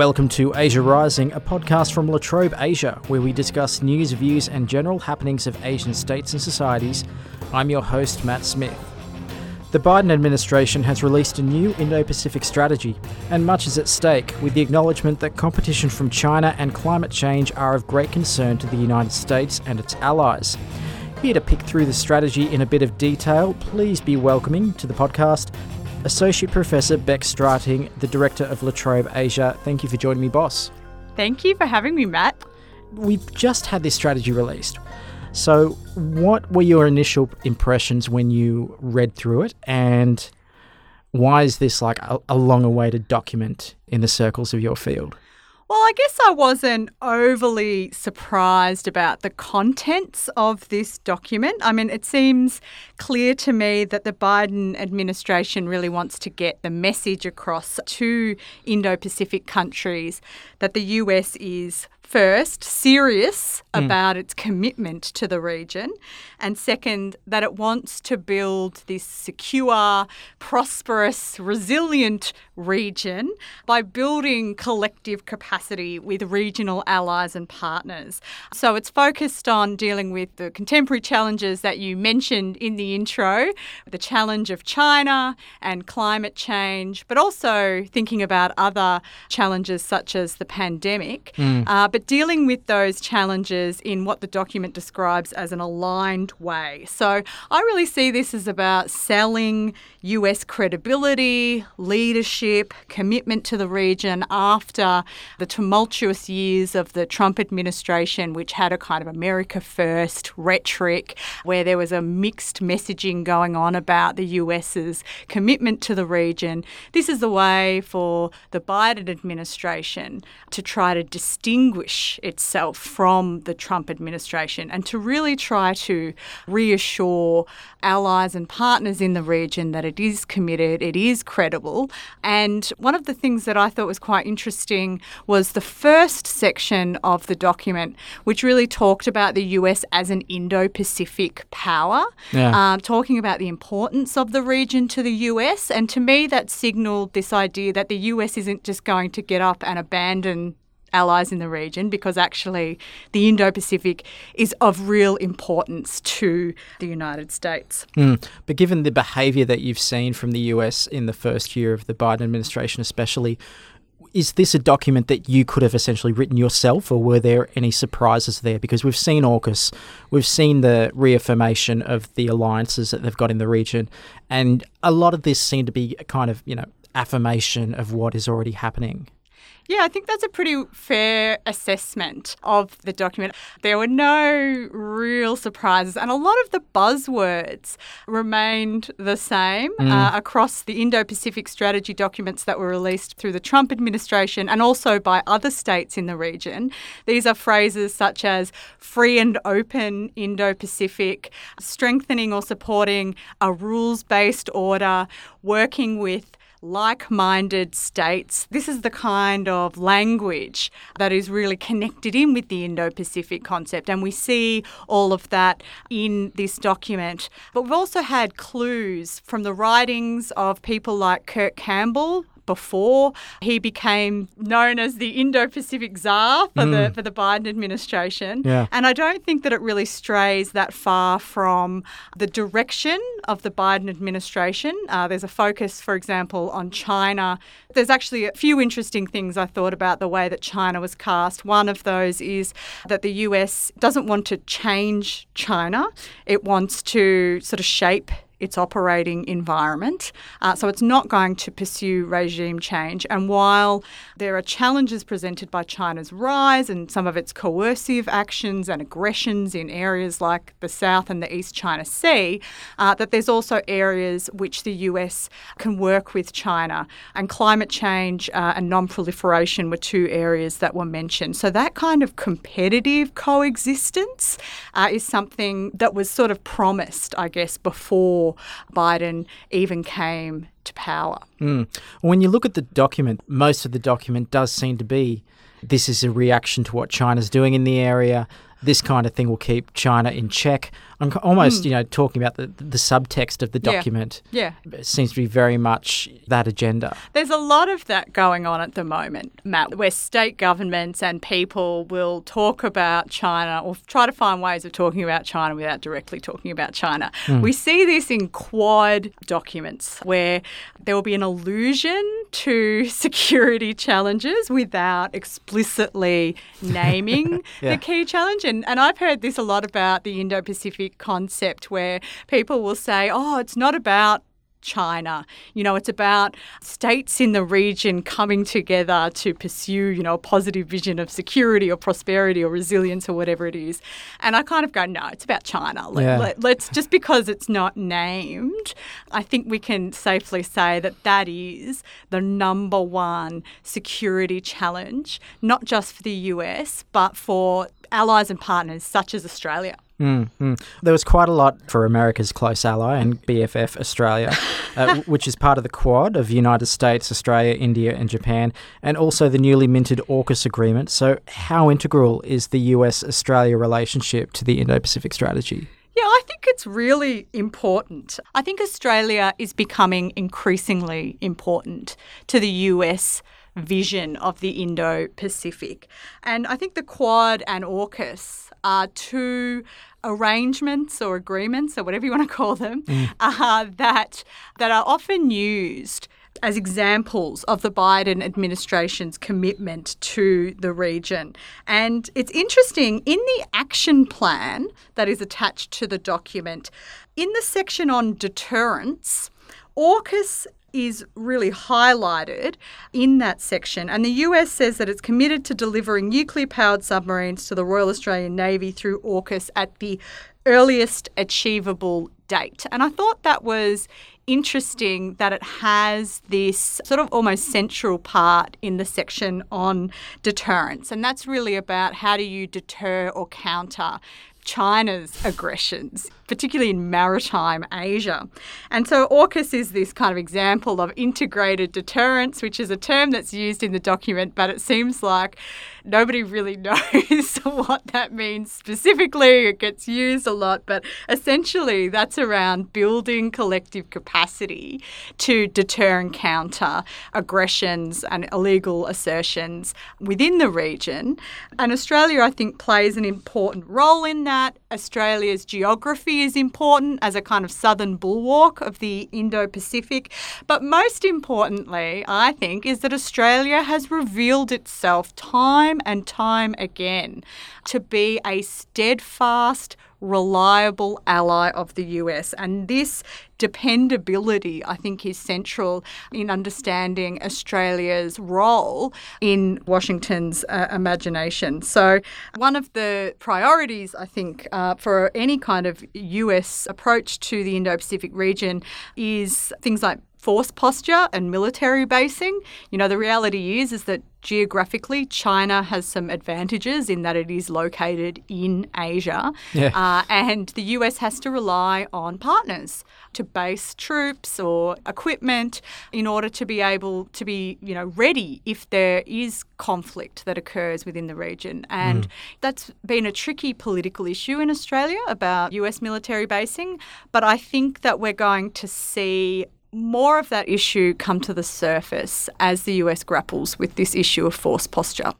Welcome to Asia Rising, a podcast from La Trobe Asia, where we discuss news, views, and general happenings of Asian states and societies. I'm your host, Matt Smith. The Biden administration has released a new Indo Pacific strategy, and much is at stake, with the acknowledgement that competition from China and climate change are of great concern to the United States and its allies. Here to pick through the strategy in a bit of detail, please be welcoming to the podcast Associate Professor Bec Strating, the Director of La Trobe Asia. Thank you for joining me, boss. Thank you for having me, Matt. We've just had this strategy released. So, what were your initial impressions when you read through it, and why is this like a, a long awaited document in the circles of your field? Well, I guess I wasn't overly surprised about the contents of this document. I mean, it seems clear to me that the Biden administration really wants to get the message across to Indo Pacific countries that the US is first, serious mm. about its commitment to the region, and second, that it wants to build this secure, prosperous, resilient region by building collective capacity with regional allies and partners. So it's focused on dealing with the contemporary challenges that you mentioned in the intro the challenge of China and climate change, but also thinking about other challenges such as the pandemic. Mm. Uh, but but dealing with those challenges in what the document describes as an aligned way. So I really see this as about selling US credibility, leadership, commitment to the region after the tumultuous years of the Trump administration, which had a kind of America first rhetoric where there was a mixed messaging going on about the US's commitment to the region. This is the way for the Biden administration to try to distinguish itself from the Trump administration and to really try to reassure allies and partners in the region that it is committed, it is credible. And one of the things that I thought was quite interesting was the first section of the document, which really talked about the US as an Indo Pacific power, yeah. um, talking about the importance of the region to the US. And to me, that signaled this idea that the US isn't just going to get up and abandon allies in the region because actually the Indo Pacific is of real importance to the United States. Mm. But given the behaviour that you've seen from the US in the first year of the Biden administration, especially, is this a document that you could have essentially written yourself, or were there any surprises there? Because we've seen AUKUS, we've seen the reaffirmation of the alliances that they've got in the region, and a lot of this seemed to be a kind of, you know, affirmation of what is already happening. Yeah, I think that's a pretty fair assessment of the document. There were no real surprises, and a lot of the buzzwords remained the same mm. uh, across the Indo Pacific strategy documents that were released through the Trump administration and also by other states in the region. These are phrases such as free and open Indo Pacific, strengthening or supporting a rules based order, working with like minded states. This is the kind of language that is really connected in with the Indo Pacific concept, and we see all of that in this document. But we've also had clues from the writings of people like Kurt Campbell, before he became known as the Indo-Pacific czar for mm. the for the Biden administration. Yeah. And I don't think that it really strays that far from the direction of the Biden administration. Uh, there's a focus, for example, on China. There's actually a few interesting things I thought about the way that China was cast. One of those is that the US doesn't want to change China. It wants to sort of shape its operating environment. Uh, so it's not going to pursue regime change. And while there are challenges presented by China's rise and some of its coercive actions and aggressions in areas like the South and the East China Sea, uh, that there's also areas which the US can work with China. And climate change uh, and non proliferation were two areas that were mentioned. So that kind of competitive coexistence uh, is something that was sort of promised, I guess, before Biden even came to power. Mm. When you look at the document, most of the document does seem to be this is a reaction to what China's doing in the area. This kind of thing will keep China in check. I'm almost, mm. you know, talking about the, the subtext of the document. Yeah. yeah. It seems to be very much that agenda. There's a lot of that going on at the moment, Matt, where state governments and people will talk about China or try to find ways of talking about China without directly talking about China. Mm. We see this in Quad documents where there will be an allusion to security challenges without explicitly naming yeah. the key challenge. And, and I've heard this a lot about the Indo Pacific concept where people will say, oh, it's not about China. You know, it's about states in the region coming together to pursue, you know, a positive vision of security or prosperity or resilience or whatever it is. And I kind of go, no, it's about China. Let, yeah. let, let's just because it's not named, I think we can safely say that that is the number one security challenge, not just for the US, but for allies and partners such as Australia. Mm, There was quite a lot for America's close ally and BFF Australia, uh, which is part of the Quad of United States, Australia, India, and Japan, and also the newly minted AUKUS agreement. So, how integral is the US Australia relationship to the Indo Pacific strategy? Yeah, I think it's really important. I think Australia is becoming increasingly important to the US vision of the Indo Pacific. And I think the Quad and AUKUS are two arrangements or agreements or whatever you want to call them mm. uh, that that are often used as examples of the Biden administration's commitment to the region. And it's interesting, in the action plan that is attached to the document, in the section on deterrence, AUKUS is really highlighted in that section. And the US says that it's committed to delivering nuclear powered submarines to the Royal Australian Navy through AUKUS at the earliest achievable date. And I thought that was interesting that it has this sort of almost central part in the section on deterrence. And that's really about how do you deter or counter China's aggressions, particularly in maritime Asia. And so AUKUS is this kind of example of integrated deterrence, which is a term that's used in the document, but it seems like nobody really knows what that means specifically. It gets used a lot, but essentially that's around building collective capacity to deter and counter aggressions and illegal assertions within the region. And Australia, I think, plays an important role in that. Australia's geography is important as a kind of southern bulwark of the Indo Pacific. But most importantly, I think, is that Australia has revealed itself time and time again to be a steadfast, reliable ally of the US. And this dependability, I think, is central in understanding Australia's role in Washington's uh, imagination. So, one of the priorities, I think, uh, for any kind of US approach to the Indo Pacific region is things like force posture and military basing. You know, the reality is is that geographically, China has some advantages in that it is located in Asia, yeah. uh, and the US has to rely on partners to base troops or equipment in order to be able to be, you know, ready if there is conflict that occurs within the region. And mm. that's been a tricky political issue in Australia about US military basing, but I think that we're going to see more of that issue come to the surface as the US grapples with this issue of force posture.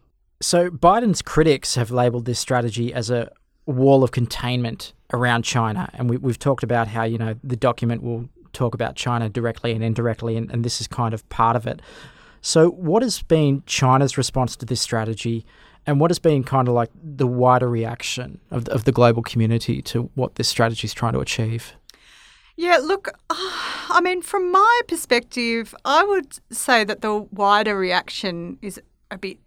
So, Biden's critics have labelled this strategy as a wall of containment around China. And we, have talked about how, you know, the document will talk about China directly and indirectly, and, and this is kind of part of it. So, what has been China's response to this strategy? And what has been kind of like the wider reaction of, of the global community to what this strategy is trying to achieve? Yeah, look, I mean, from my perspective, I would say that the wider reaction is a bit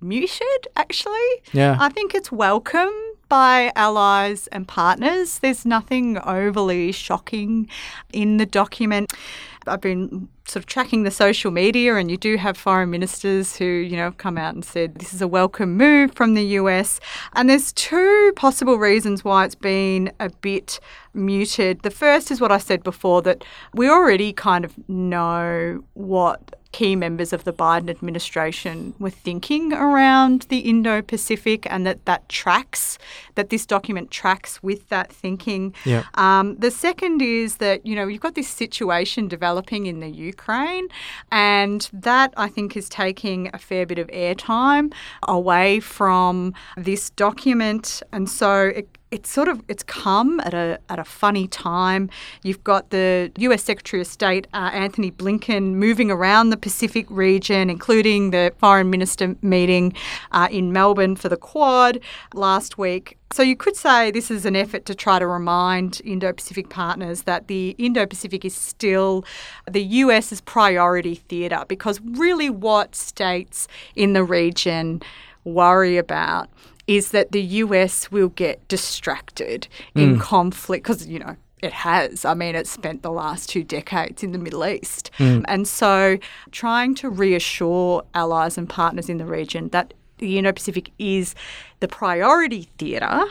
muted, actually. Yeah. I think it's welcome by allies and partners. There's nothing overly shocking in the document. I've been sort of tracking the social media, and you do have foreign ministers who, you know, have come out and said this is a welcome move from the US. And there's two possible reasons why it's been a bit muted. The first is what I said before that we already kind of know what key members of the Biden administration were thinking around the Indo Pacific and that that tracks, that this document tracks with that thinking. Yeah. Um, the second is that, you know, you've got this situation developing in the Ukraine, and that I think is taking a fair bit of airtime away from this document. And so it, it's sort of it's come at a at a funny time. You've got the U.S. Secretary of State uh, Antony Blinken moving around the Pacific region, including the foreign minister meeting uh, in Melbourne for the Quad last week. So you could say this is an effort to try to remind Indo-Pacific partners that the Indo-Pacific is still the US's priority theatre because really what states in the region worry about is that the US will get distracted in hmm. conflict because, you know, it has. I mean, it's spent the last two decades in the Middle East. Hmm. And so trying to reassure allies and partners in the region that the Indo Pacific is the priority theatre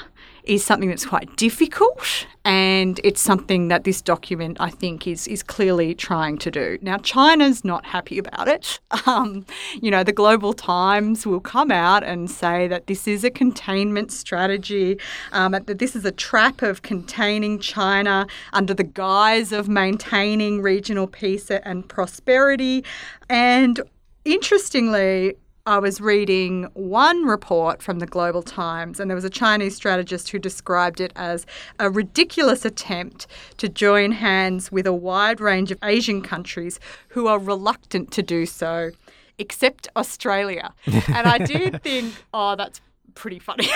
is something that's quite difficult and it's something that this document I think is is clearly trying to do. Now China's not happy about it. Um, you know, the Global Times will come out and say that this is a containment strategy, um, that this is a trap of containing China under the guise of maintaining regional peace and prosperity. And interestingly, I was reading one report from the Global Times, and there was a Chinese strategist who described it as a ridiculous attempt to join hands with a wide range of Asian countries who are reluctant to do so, except Australia. and I did think, oh, that's pretty funny.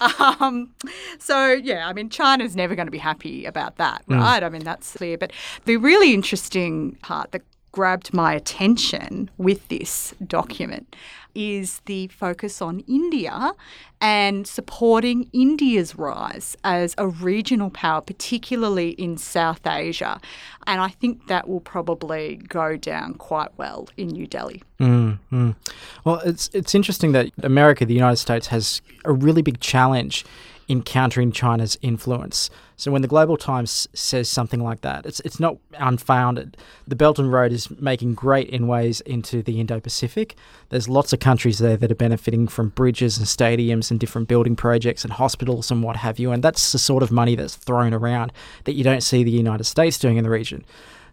um, so, yeah, I mean, China's never going to be happy about that, right? I mean, that's clear. But the really interesting part that grabbed my attention with this document is the focus on India and supporting India's rise as a regional power, particularly in South Asia. And I think that will probably go down quite well in New Delhi. Mm, mm. Well, it's it's interesting that America, the United States, has a really big challenge in countering China's influence. So when the Global Times says something like that, it's it's not unfounded. The Belt and Road is making great inways into the Indo-Pacific. There's lots of countries there that are benefiting from bridges and stadiums and different building projects and hospitals and what have you. And that's the sort of money that's thrown around that you don't see the United States doing in the region.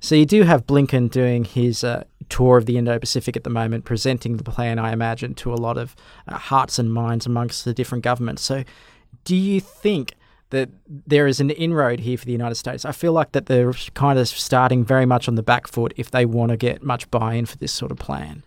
So you do have Blinken doing his uh, tour of the Indo-Pacific at the moment, presenting the plan, I imagine, to a lot of uh, hearts and minds amongst the different governments. So do you think that there is an inroad here for the United States? I feel like that they're kind of starting very much on the back foot if they want to get much buy-in for this sort of plan.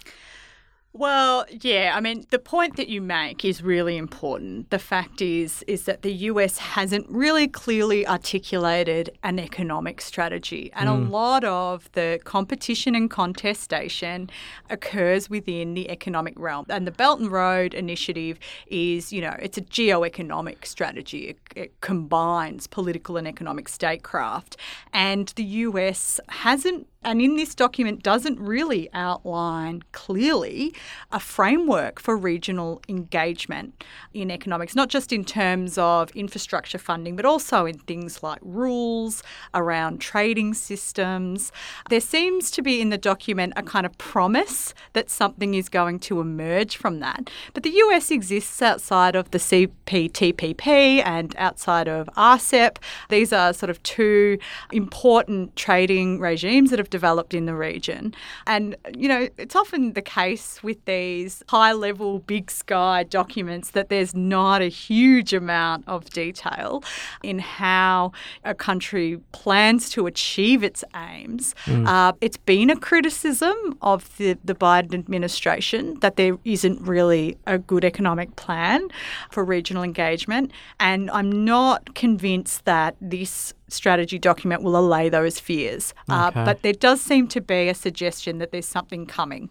Well, yeah, I mean, the point that you make is really important. The fact is is that the US hasn't really clearly articulated an economic strategy, and a hmm. lot of the competition and contestation occurs within the economic realm. And the Belt and Road Initiative is, you know, it's a geo-economic strategy. It, it combines political and economic statecraft, and the US hasn't and in this document doesn't really outline clearly a framework for regional engagement in economics, not just in terms of infrastructure funding, but also in things like rules around trading systems. There seems to be in the document a kind of promise that something is going to emerge from that. But the US exists outside of the CPTPP and outside of RCEP. These are sort of two important trading regimes that have developed in the region. And, you know, it's often the case with these high level, big sky documents that there's not a huge amount of detail in how a country plans to achieve its aims. Uh, it's been a criticism of the, the Biden administration that there isn't really a good economic plan for regional engagement. And I'm not convinced that this strategy document will allay those fears. Uh, but there does seem to be a suggestion that there's something coming.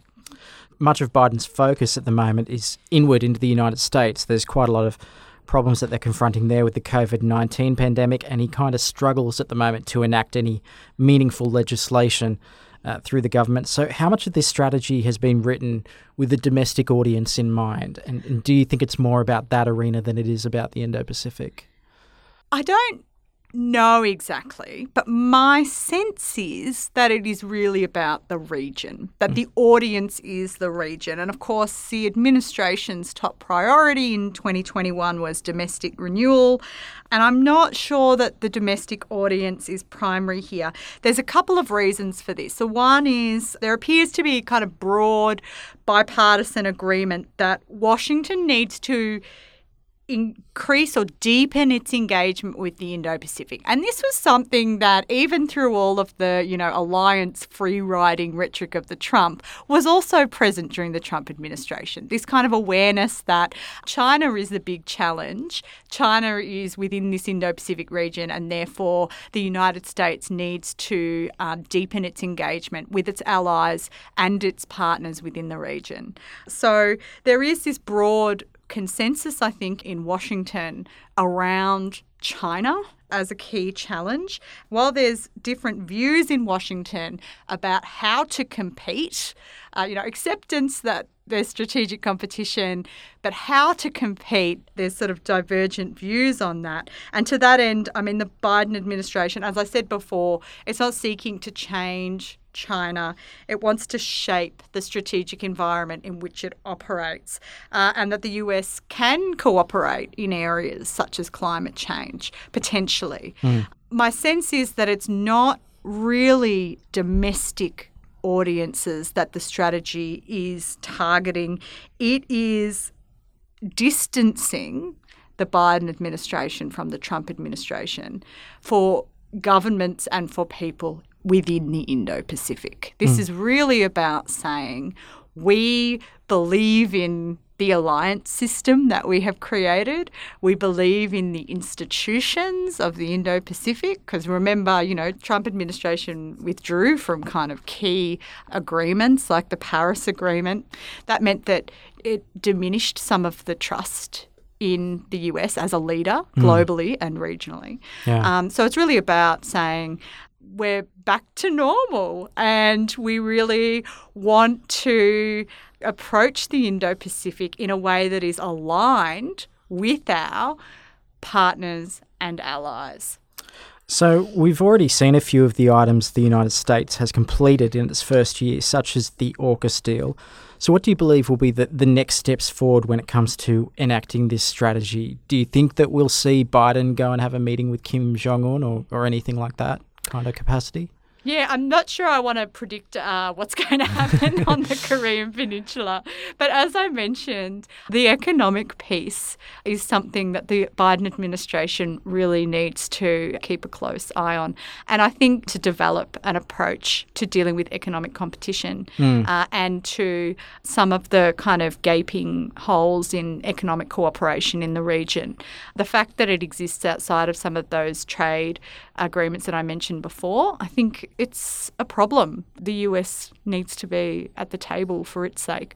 Much of Biden's focus at the moment is inward into the United States. There's quite a lot of problems that they're confronting there with the COVID 19 pandemic, and he kind of struggles at the moment to enact any meaningful legislation uh, through the government. So, how much of this strategy has been written with the domestic audience in mind? And, and do you think it's more about that arena than it is about the Indo Pacific? I don't know exactly, but my sense is that it is really about the region, that mm. the audience is the region. And of course, the administration's top priority in 2021 was domestic renewal. And I'm not sure that the domestic audience is primary here. There's a couple of reasons for this. So, one is there appears to be kind of broad bipartisan agreement that Washington needs to increase or deepen its engagement with the Indo-Pacific. And this was something that even through all of the, you know, alliance free riding rhetoric of the Trump was also present during the Trump administration. This kind of awareness that China is the big challenge. China is within this Indo-Pacific region and therefore the United States needs to um, deepen its engagement with its allies and its partners within the region. So there is this broad consensus, I think, in Washington around China as a key challenge. While there's different views in Washington about how to compete, uh, you know, acceptance that there's strategic competition, but how to compete, there's sort of divergent views on that. And to that end, I mean, the Biden administration, as I said before, it's not seeking to change China. It wants to shape the strategic environment in which it operates, uh, and that the US can cooperate in areas such as climate change, potentially. Mm. My sense is that it's not really domestic audiences that the strategy is targeting, it is distancing the Biden administration from the Trump administration for governments and for people within the Indo Pacific. This mm. is really about saying we believe in the alliance system that we have created. We believe in the institutions of the Indo-Pacific because remember, you know, Trump administration withdrew from kind of key agreements like the Paris Agreement. That meant that it diminished some of the trust in the US as a leader mm. globally mm. and regionally. Yeah. Um, so it's really about saying we're back to normal and we really want to approach the Indo Pacific in a way that is aligned with our partners and allies. So, we've already seen a few of the items the United States has completed in its first year, such as the AUKUS deal. So, what do you believe will be the, the next steps forward when it comes to enacting this strategy? Do you think that we'll see Biden go and have a meeting with Kim Jong un or, or anything like that? Kind of capacity? Yeah, I'm not sure I want to predict uh, what's going to happen on the Korean Peninsula. But as I mentioned, the economic piece is something that the Biden administration really needs to keep a close eye on. And I think to develop an approach to dealing with economic competition mm. uh, and to some of the kind of gaping holes in economic cooperation in the region. The fact that it exists outside of some of those trade agreements that I mentioned before, I think it's a problem. The US needs to be at the table for its sake.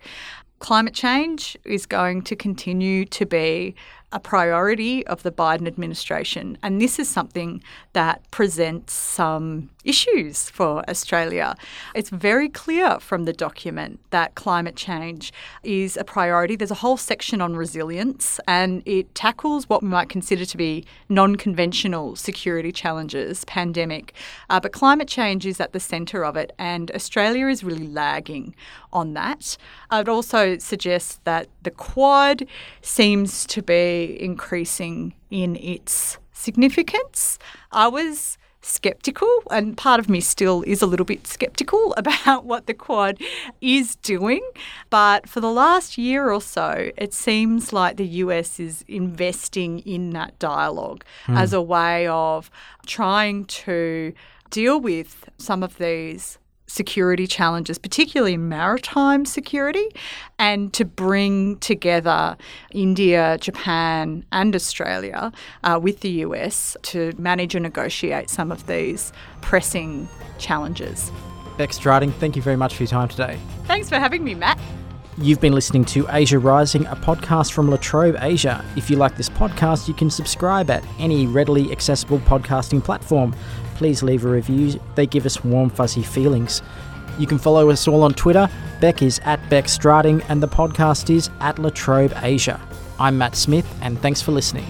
Climate change is going to continue to be a priority of the Biden administration. And this is something that presents some issues for Australia. It's very clear from the document that climate change is a priority. There's a whole section on resilience, and it tackles what we might consider to be non conventional security challenges, pandemic. Uh, but climate change is at the centre of it, and Australia is really lagging on that. I'd also suggest that the Quad seems to be increasing in its significance. I was skeptical, and part of me still is a little bit skeptical about what the Quad is doing. But for the last year or so, it seems like the US is investing in that dialogue mm. as a way of trying to deal with some of these security challenges, particularly maritime security, and to bring together India, Japan, and Australia uh, with the US to manage and negotiate some of these pressing challenges. Bec Strating, thank you very much for your time today. Thanks for having me, Matt. You've been listening to Asia Rising, a podcast from La Trobe Asia. If you like this podcast, you can subscribe at any readily accessible podcasting platform please leave a review. They give us warm, fuzzy feelings. You can follow us all on Twitter. Bec is at Bec Strating, and the podcast is at Latrobe Asia. I'm Matt Smith, and thanks for listening.